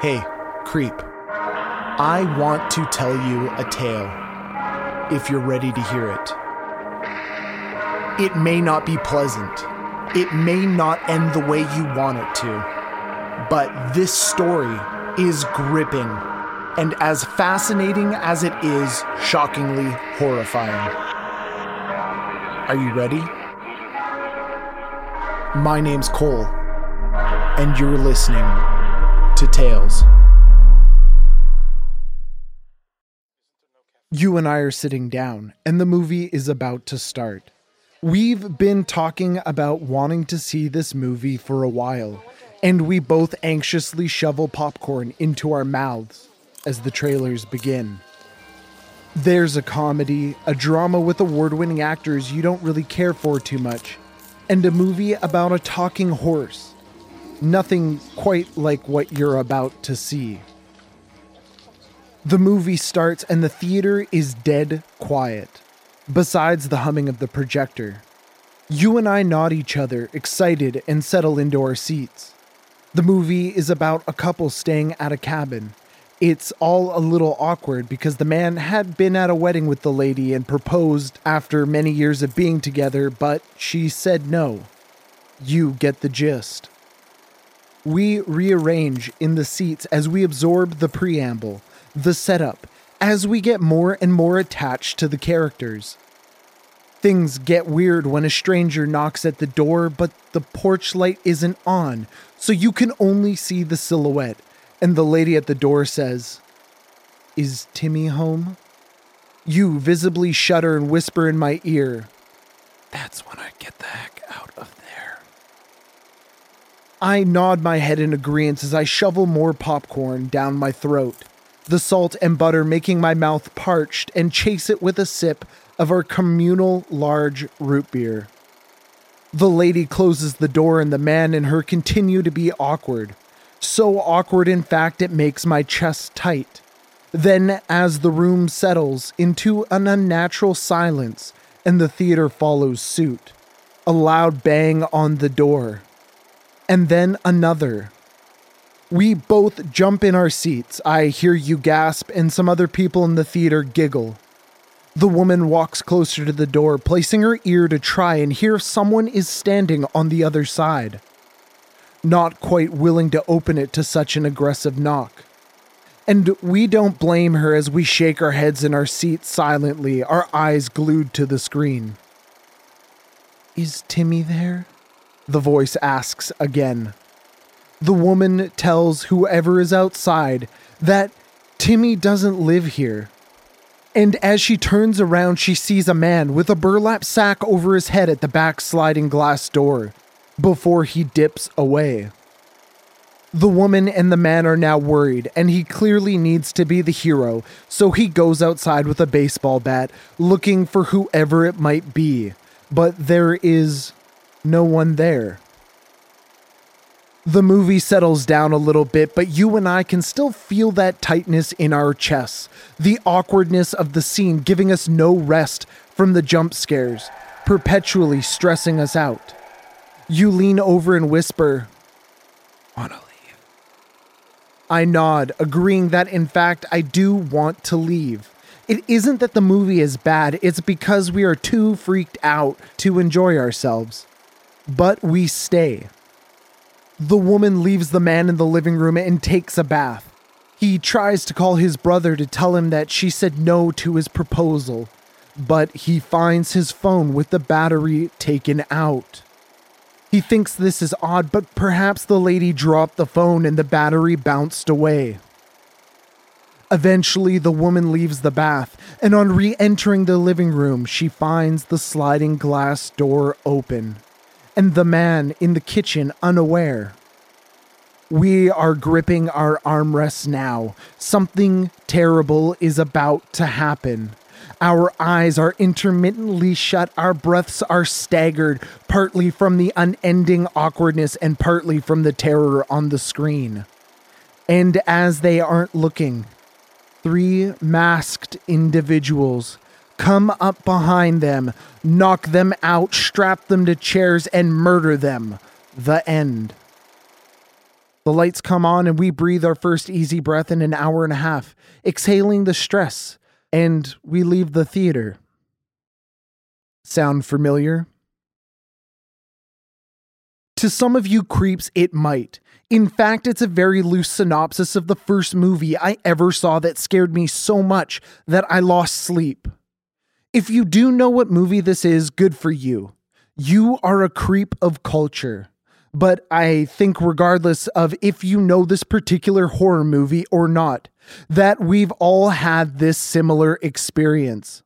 Hey, creep. I want to tell you a tale. If you're ready to hear it. It may not be pleasant. It may not end the way you want it to. But this story is gripping and as fascinating as it is, shockingly horrifying. Are you ready? My name's Cole, and you're listening to Tales. You and I are sitting down, and the movie is about to start. We've been talking about wanting to see this movie for a while, and we both anxiously shovel popcorn into our mouths as the trailers begin. There's a comedy, a drama with award winning actors you don't really care for too much, and a movie about a talking horse. Nothing quite like what you're about to see. The movie starts and the theater is dead quiet, besides the humming of the projector. You and I nod each other, excited, and settle into our seats. The movie is about a couple staying at a cabin. It's all a little awkward because the man had been at a wedding with the lady and proposed after many years of being together, but she said no. You get the gist. We rearrange in the seats as we absorb the preamble, the setup, as we get more and more attached to the characters. Things get weird when a stranger knocks at the door, but the porch light isn't on, so you can only see the silhouette, and the lady at the door says, Is Timmy home? You visibly shudder and whisper in my ear, That's when I get the heck out of there. I nod my head in agreement as I shovel more popcorn down my throat, the salt and butter making my mouth parched, and chase it with a sip of our communal large root beer. The lady closes the door, and the man and her continue to be awkward. So awkward, in fact, it makes my chest tight. Then, as the room settles into an unnatural silence and the theater follows suit, a loud bang on the door, and then another. We both jump in our seats. I hear you gasp, and some other people in the theater giggle. The woman walks closer to the door, placing her ear to try and hear if someone is standing on the other side. Not quite willing to open it to such an aggressive knock. And we don't blame her as we shake our heads in our seats silently, our eyes glued to the screen. Is Timmy there? The voice asks again. The woman tells whoever is outside that Timmy doesn't live here. And as she turns around, she sees a man with a burlap sack over his head at the back sliding glass door before he dips away. The woman and the man are now worried, and he clearly needs to be the hero, so he goes outside with a baseball bat looking for whoever it might be. But there is no one there. The movie settles down a little bit, but you and I can still feel that tightness in our chests, the awkwardness of the scene giving us no rest from the jump scares, perpetually stressing us out. You lean over and whisper, Wanna leave? I nod, agreeing that in fact I do want to leave. It isn't that the movie is bad, it's because we are too freaked out to enjoy ourselves. But we stay. The woman leaves the man in the living room and takes a bath. He tries to call his brother to tell him that she said no to his proposal, but he finds his phone with the battery taken out. He thinks this is odd, but perhaps the lady dropped the phone and the battery bounced away. Eventually, the woman leaves the bath, and on re entering the living room, she finds the sliding glass door open and the man in the kitchen unaware. We are gripping our armrests now. Something terrible is about to happen. Our eyes are intermittently shut, our breaths are staggered, partly from the unending awkwardness and partly from the terror on the screen. And as they aren't looking, three masked individuals come up behind them, knock them out, strap them to chairs, and murder them. The end. The lights come on and we breathe our first easy breath in an hour and a half, exhaling the stress, and we leave the theater. Sound familiar? To some of you creeps, it might. In fact, it's a very loose synopsis of the first movie I ever saw that scared me so much that I lost sleep. If you do know what movie this is, good for you. You are a creep of culture. But I think, regardless of if you know this particular horror movie or not, that we've all had this similar experience.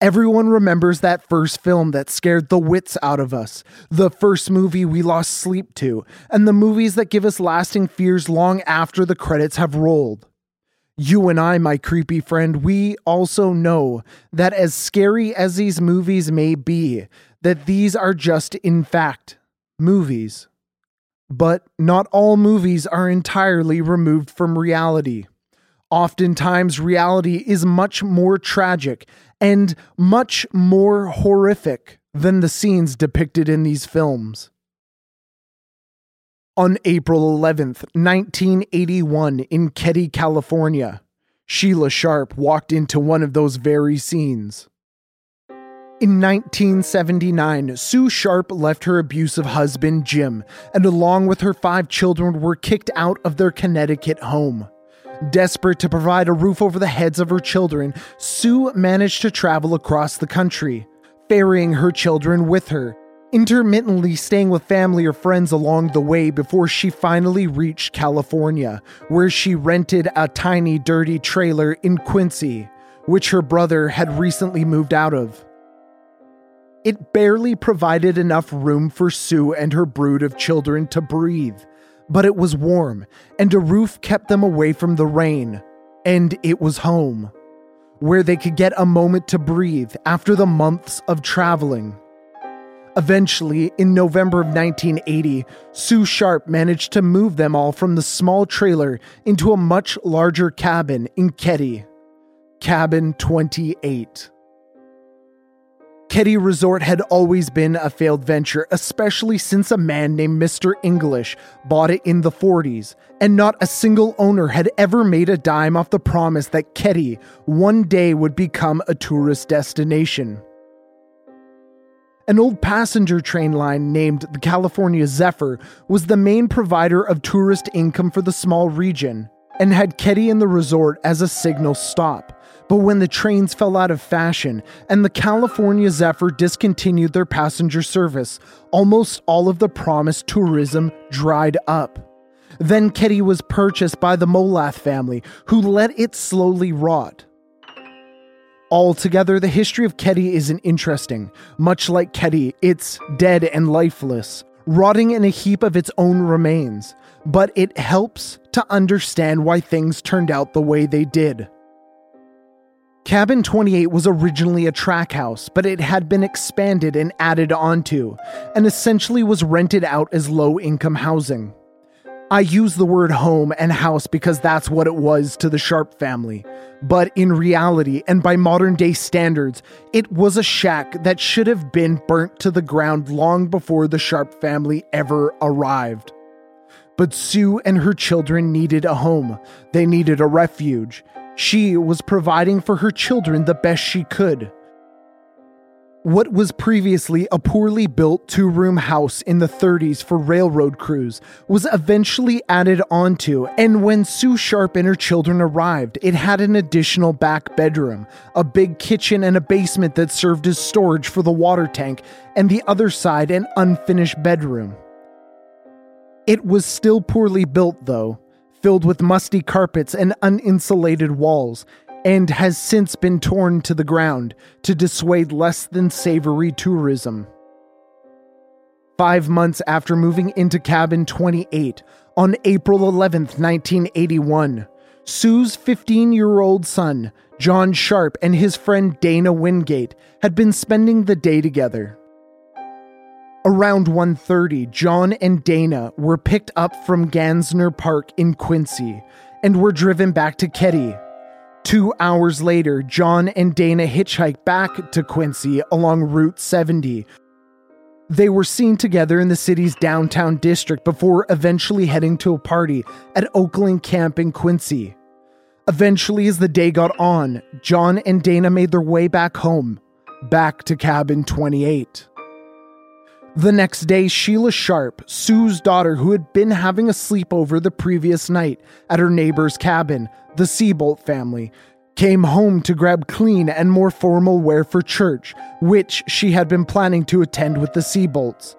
Everyone remembers that first film that scared the wits out of us, the first movie we lost sleep to, and the movies that give us lasting fears long after the credits have rolled. You and I, my creepy friend, we also know that as scary as these movies may be, that these are just, in fact, movies. But not all movies are entirely removed from reality. Oftentimes, reality is much more tragic and much more horrific than the scenes depicted in these films. On April 11th, 1981, in Keddie, California, Sheila Sharp walked into one of those very scenes. In 1979, Sue Sharp left her abusive husband, Jim, and along with her five children were kicked out of their Connecticut home. Desperate to provide a roof over the heads of her children, Sue managed to travel across the country, ferrying her children with her, intermittently staying with family or friends along the way before she finally reached California, where she rented a tiny, dirty trailer in Quincy, which her brother had recently moved out of. It barely provided enough room for Sue and her brood of children to breathe, but it was warm, and a roof kept them away from the rain. And it was home, where they could get a moment to breathe after the months of traveling. Eventually, in November of 1980, Sue Sharp managed to move them all from the small trailer into a much larger cabin in Keddie. Cabin 28. Keddie Resort had always been a failed venture, especially since a man named Mr. English bought it in the 40s, and not a single owner had ever made a dime off the promise that Keddie one day would become a tourist destination. An old passenger train line named the California Zephyr was the main provider of tourist income for the small region, and had Keddie and the resort as a signal stop. But when the trains fell out of fashion and the California Zephyr discontinued their passenger service, almost all of the promised tourism dried up. Then Keddie was purchased by the Molath family, who let it slowly rot. Altogether, the history of Keddie isn't interesting. Much like Keddie, it's dead and lifeless, rotting in a heap of its own remains. But it helps to understand why things turned out the way they did. Cabin 28 was originally a track house, but it had been expanded and added onto, and essentially was rented out as low income housing. I use the word home and house because that's what it was to the Sharp family. But in reality, and by modern day standards, it was a shack that should have been burnt to the ground long before the Sharp family ever arrived. But Sue and her children needed a home, they needed a refuge, she was providing for her children the best she could. What was previously a poorly built two room house in the 30s for railroad crews was eventually added onto, and when Sue Sharp and her children arrived, it had an additional back bedroom, a big kitchen, and a basement that served as storage for the water tank, and the other side, an unfinished bedroom. It was still poorly built, though, filled with musty carpets and uninsulated walls, and has since been torn to the ground to dissuade less than savory tourism. Five months after moving into cabin 28, on April 11th, 1981, Sue's 15 year old son, John Sharp, and his friend Dana Wingate had been spending the day together. Around 1:30, John and Dana were picked up from Gansner Park in Quincy and were driven back to Keddie. 2 hours later, John and Dana hitchhiked back to Quincy along Route 70, They were seen together in the city's downtown district before eventually heading to a party at Oakland Camp in Quincy. Eventually, as the day got on, John and Dana made their way back home, back to cabin 28. The next day, Sheila Sharp, Sue's daughter, who had been having a sleepover the previous night at her neighbor's cabin, the Seabolt family, came home to grab clean and more formal wear for church, which she had been planning to attend with the Seabolts.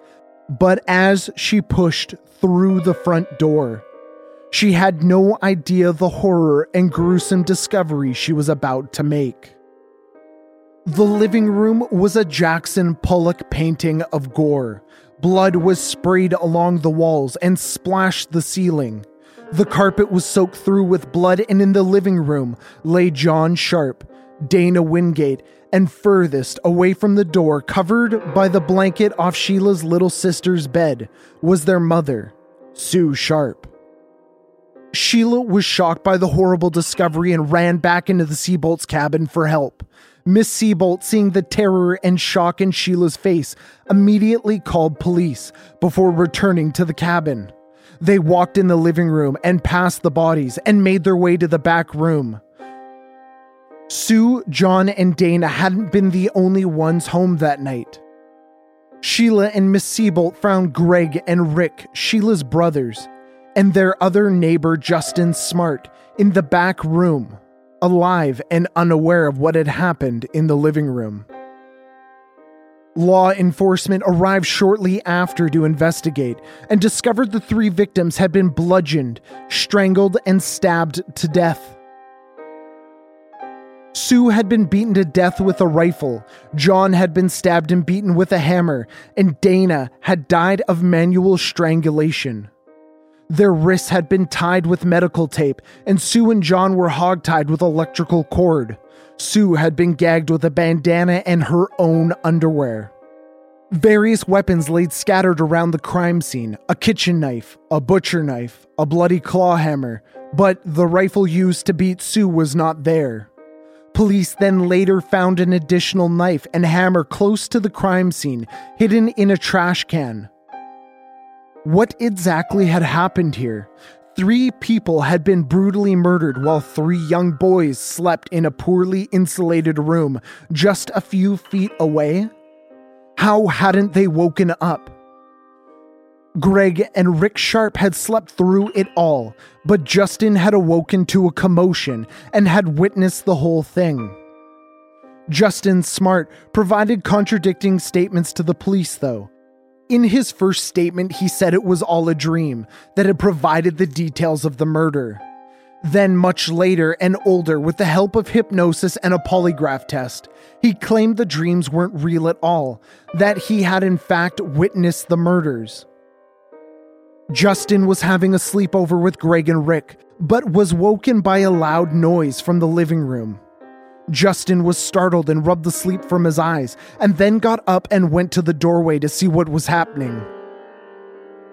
But as she pushed through the front door, she had no idea the horror and gruesome discovery she was about to make. The living room was a Jackson Pollock painting of gore. Blood was sprayed along the walls and splashed the ceiling. The carpet was soaked through with blood, and in the living room lay John Sharp, Dana Wingate, and furthest away from the door, covered by the blanket off Sheila's little sister's bed, was their mother, Sue Sharp. Sheila was shocked by the horrible discovery and ran back into the Seabolt's cabin for help. Miss Seabolt, seeing the terror and shock in Sheila's face, immediately called police before returning to the cabin. They walked in the living room and past the bodies and made their way to the back room. Sue, John, and Dana hadn't been the only ones home that night. Sheila and Miss Seabolt found Greg and Rick, Sheila's brothers, and their other neighbor, Justin Smart, in the back room, alive and unaware of what had happened in the living room. Law enforcement arrived shortly after to investigate and discovered the three victims had been bludgeoned, strangled, and stabbed to death. Sue had been beaten to death with a rifle, John had been stabbed and beaten with a hammer, and Dana had died of manual strangulation. Their wrists had been tied with medical tape, and Sue and John were hogtied with electrical cord. Sue had been gagged with a bandana and her own underwear. Various weapons laid scattered around the crime scene a kitchen knife, a butcher knife, a bloody claw hammer, but the rifle used to beat Sue was not there. Police then later found an additional knife and hammer close to the crime scene, hidden in a trash can. What exactly had happened here? Three people had been brutally murdered while three young boys slept in a poorly insulated room just a few feet away? How hadn't they woken up? Greg and Rick Sharp had slept through it all, but Justin had awoken to a commotion and had witnessed the whole thing. Justin Smart provided contradicting statements to the police, though. In his first statement, he said it was all a dream that had provided the details of the murder. Then, much later and older, with the help of hypnosis and a polygraph test, he claimed the dreams weren't real at all, that he had in fact witnessed the murders. Justin was having a sleepover with Greg and Rick, but was woken by a loud noise from the living room. Justin was startled and rubbed the sleep from his eyes, and then got up and went to the doorway to see what was happening.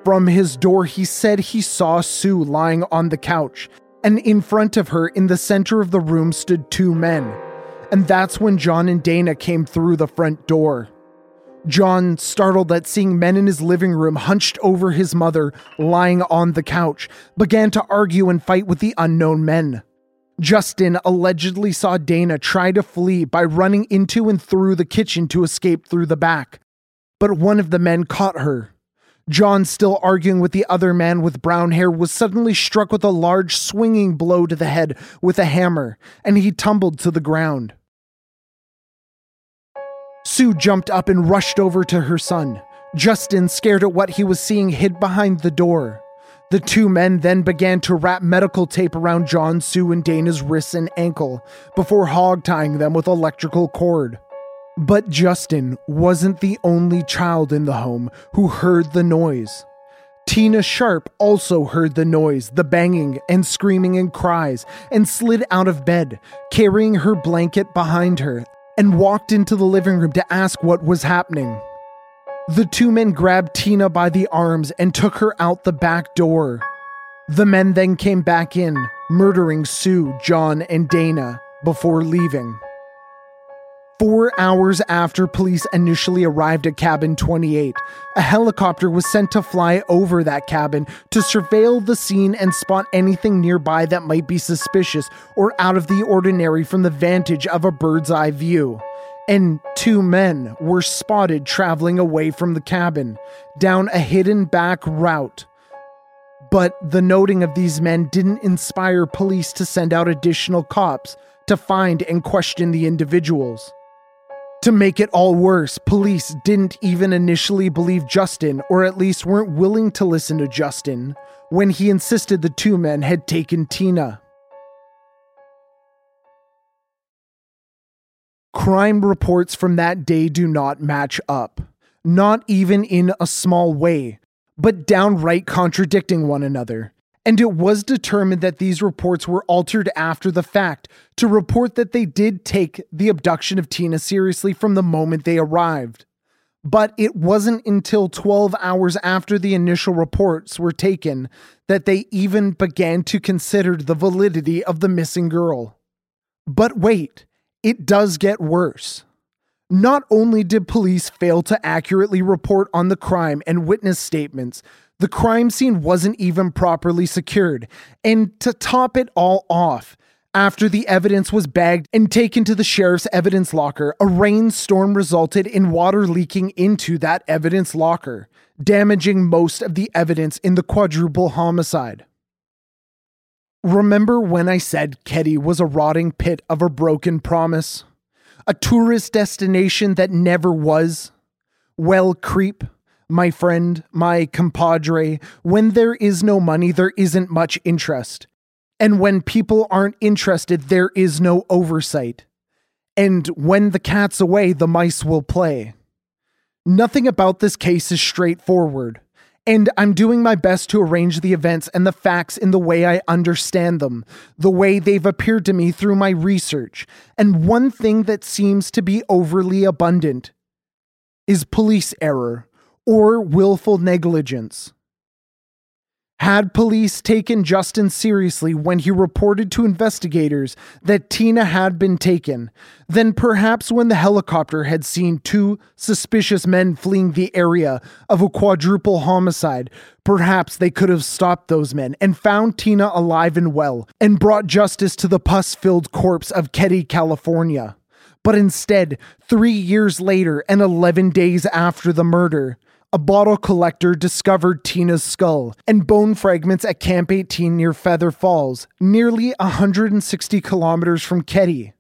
From his door, he said he saw Sue lying on the couch, and in front of her, in the center of the room, stood two men. And that's when John and Dana came through the front door. John, startled at seeing men in his living room hunched over his mother, lying on the couch, began to argue and fight with the unknown men. Justin allegedly saw Dana try to flee by running into and through the kitchen to escape through the back. But one of the men caught her. John, still arguing with the other man with brown hair, was suddenly struck with a large swinging blow to the head with a hammer, and he tumbled to the ground. Sue jumped up and rushed over to her son. Justin, scared at what he was seeing, hid behind the door. The two men then began to wrap medical tape around John, Sue, and Dana's wrists and ankle before hog tying them with electrical cord. But Justin wasn't the only child in the home who heard the noise. Tina Sharp also heard the noise, the banging and screaming and cries, and slid out of bed, carrying her blanket behind her, and walked into the living room to ask what was happening. The two men grabbed Tina by the arms and took her out the back door. The men then came back in, murdering Sue, John, and Dana before leaving. Four hours after police initially arrived at cabin 28, a helicopter was sent to fly over that cabin to surveil the scene and spot anything nearby that might be suspicious or out of the ordinary from the vantage of a bird's eye view. And two men were spotted traveling away from the cabin down a hidden back route. But the noting of these men didn't inspire police to send out additional cops to find and question the individuals. To make it all worse, police didn't even initially believe Justin, or at least weren't willing to listen to Justin, when he insisted the two men had taken Tina. Crime reports from that day do not match up, not even in a small way, but downright contradicting one another and it was determined that these reports were altered after the fact to report that they did take the abduction of Tina seriously from the moment they arrived. But it wasn't until 12 hours after the initial reports were taken that they even began to consider the validity of the missing girl. But wait, it does get worse. Not only did police fail to accurately report on the crime and witness statements, the crime scene wasn't even properly secured. And to top it all off, after the evidence was bagged and taken to the sheriff's evidence locker, a rainstorm resulted in water leaking into that evidence locker, damaging most of the evidence in the quadruple homicide. Remember when I said Keddie was a rotting pit of a broken promise? A tourist destination that never was? Well, creep, my friend, my compadre, when there is no money, there isn't much interest. And when people aren't interested, there is no oversight. And when the cat's away, the mice will play. Nothing about this case is straightforward, and I'm doing my best to arrange the events and the facts in the way I understand them, the way they've appeared to me through my research. And one thing that seems to be overly abundant is police error or willful negligence. Had police taken Justin seriously when he reported to investigators that Tina had been taken, then perhaps when the helicopter had seen two suspicious men fleeing the area of a quadruple homicide, perhaps they could have stopped those men and found Tina alive and well and brought justice to the pus filled corpse of Keddie, California. But instead, three years later and 11 days after the murder, a bottle collector discovered Tina's skull and bone fragments at Camp 18 near Feather Falls, nearly 160 kilometers from Keddie.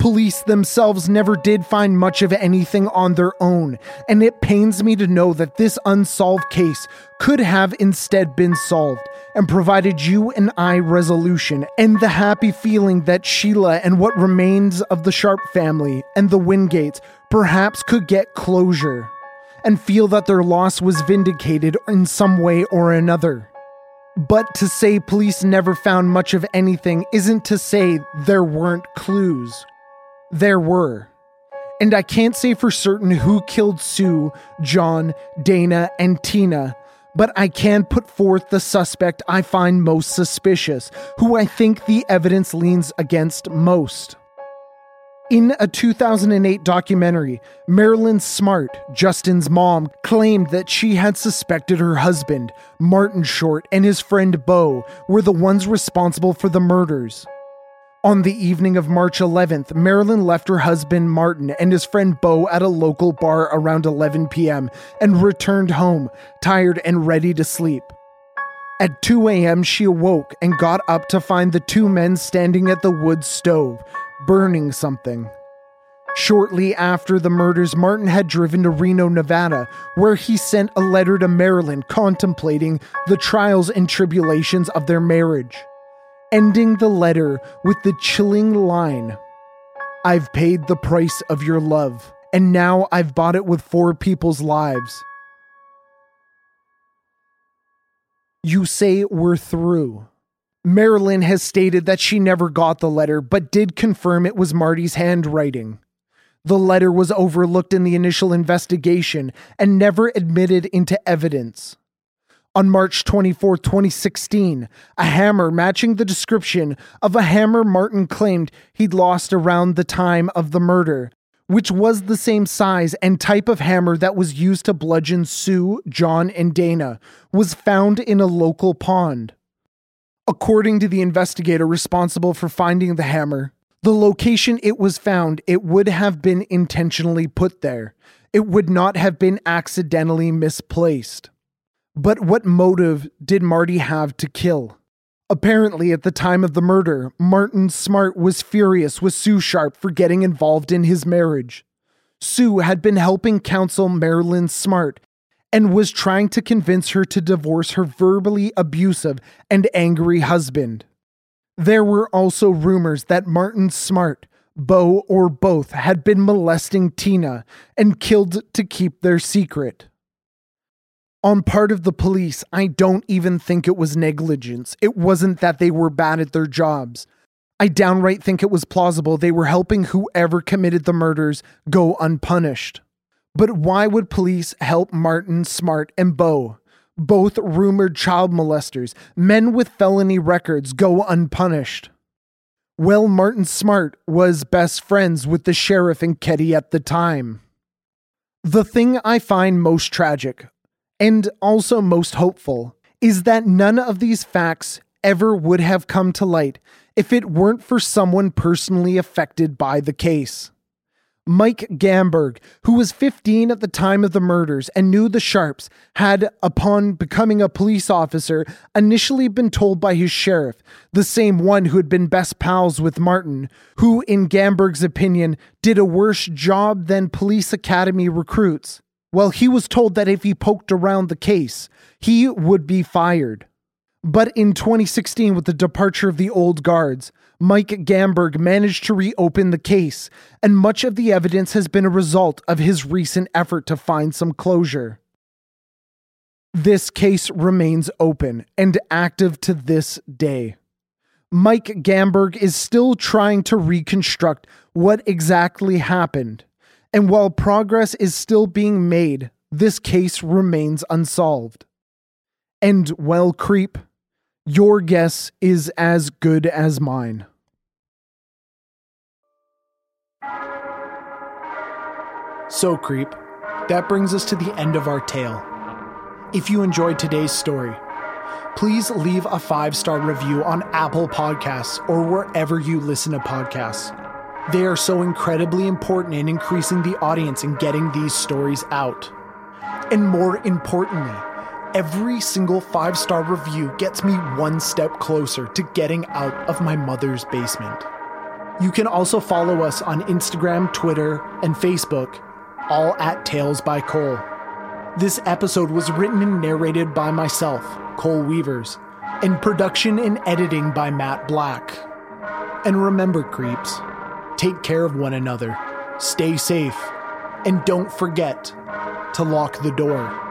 Police themselves never did find much of anything on their own, and it pains me to know that this unsolved case could have instead been solved and provided you and I resolution and the happy feeling that Sheila and what remains of the Sharp family and the Wingates perhaps could get closure and feel that their loss was vindicated in some way or another. But to say police never found much of anything isn't to say there weren't clues. There were. And I can't say for certain who killed Sue, John, Dana, and Tina, but I can put forth the suspect I find most suspicious, who I think the evidence leans against most. In a 2008 documentary, Marilyn Smart, Justin's mom, claimed that she had suspected her husband, Martin Smart, and his friend Bo were the ones responsible for the murders. On the evening of March 11th, Marilyn left her husband Martin and his friend Bo at a local bar around 11 p.m. and returned home, tired and ready to sleep. At 2 a.m., she awoke and got up to find the two men standing at the wood stove, burning something. Shortly after the murders, Martin had driven to Reno, Nevada, where he sent a letter to Marilyn contemplating the trials and tribulations of their marriage ending the letter with the chilling line I've paid the price of your love, and now I've bought it with four people's lives. You say we're through. Marilyn has stated that she never got the letter, but did confirm it was Marty's handwriting. The letter was overlooked in the initial investigation and never admitted into evidence. On March 24, 2016, a hammer matching the description of a hammer Martin claimed he'd lost around the time of the murder, which was the same size and type of hammer that was used to bludgeon Sue, John, and Dana, was found in a local pond. According to the investigator responsible for finding the hammer, the location it was found, it would have been intentionally put there. It would not have been accidentally misplaced. But what motive did Marty have to kill? Apparently, at the time of the murder, Martin Smart was furious with Sue Sharp for getting involved in his marriage. Sue had been helping counsel Marilyn Smart and was trying to convince her to divorce her verbally abusive and angry husband. There were also rumors that Martin Smart, Bo, or both had been molesting Tina and killed to keep their secret. On part of the police, I don't even think it was negligence. It wasn't that they were bad at their jobs. I downright think it was plausible they were helping whoever committed the murders go unpunished. But why would police help Martin, Smart, and Bo, both rumored child molesters, men with felony records, go unpunished? Well, Martin Smart was best friends with the sheriff and Keddie at the time. The thing I find most tragic and also most hopeful, is that none of these facts ever would have come to light if it weren't for someone personally affected by the case. Mike Gamberg, who was 15 at the time of the murders and knew the Sharps, had, upon becoming a police officer, initially been told by his sheriff, the same one who had been best pals with Martin, who, in Gamberg's opinion, did a worse job than police academy recruits, well, he was told that if he poked around the case, he would be fired. But in 2016, with the departure of the old guards, Mike Gamberg managed to reopen the case, and much of the evidence has been a result of his recent effort to find some closure. This case remains open and active to this day. Mike Gamberg is still trying to reconstruct what exactly happened. And while progress is still being made, this case remains unsolved. And well, Creep, your guess is as good as mine. So, Creep, that brings us to the end of our tale. If you enjoyed today's story, please leave a five star review on Apple Podcasts or wherever you listen to podcasts. They are so incredibly important in increasing the audience and getting these stories out. And more importantly, every single five star review gets me one step closer to getting out of my mother's basement. You can also follow us on Instagram, Twitter, and Facebook, all at Tales by Cole. This episode was written and narrated by myself, Cole Weavers, and production and editing by Matt Black. And remember, creeps, take care of one another, stay safe, and don't forget to lock the door.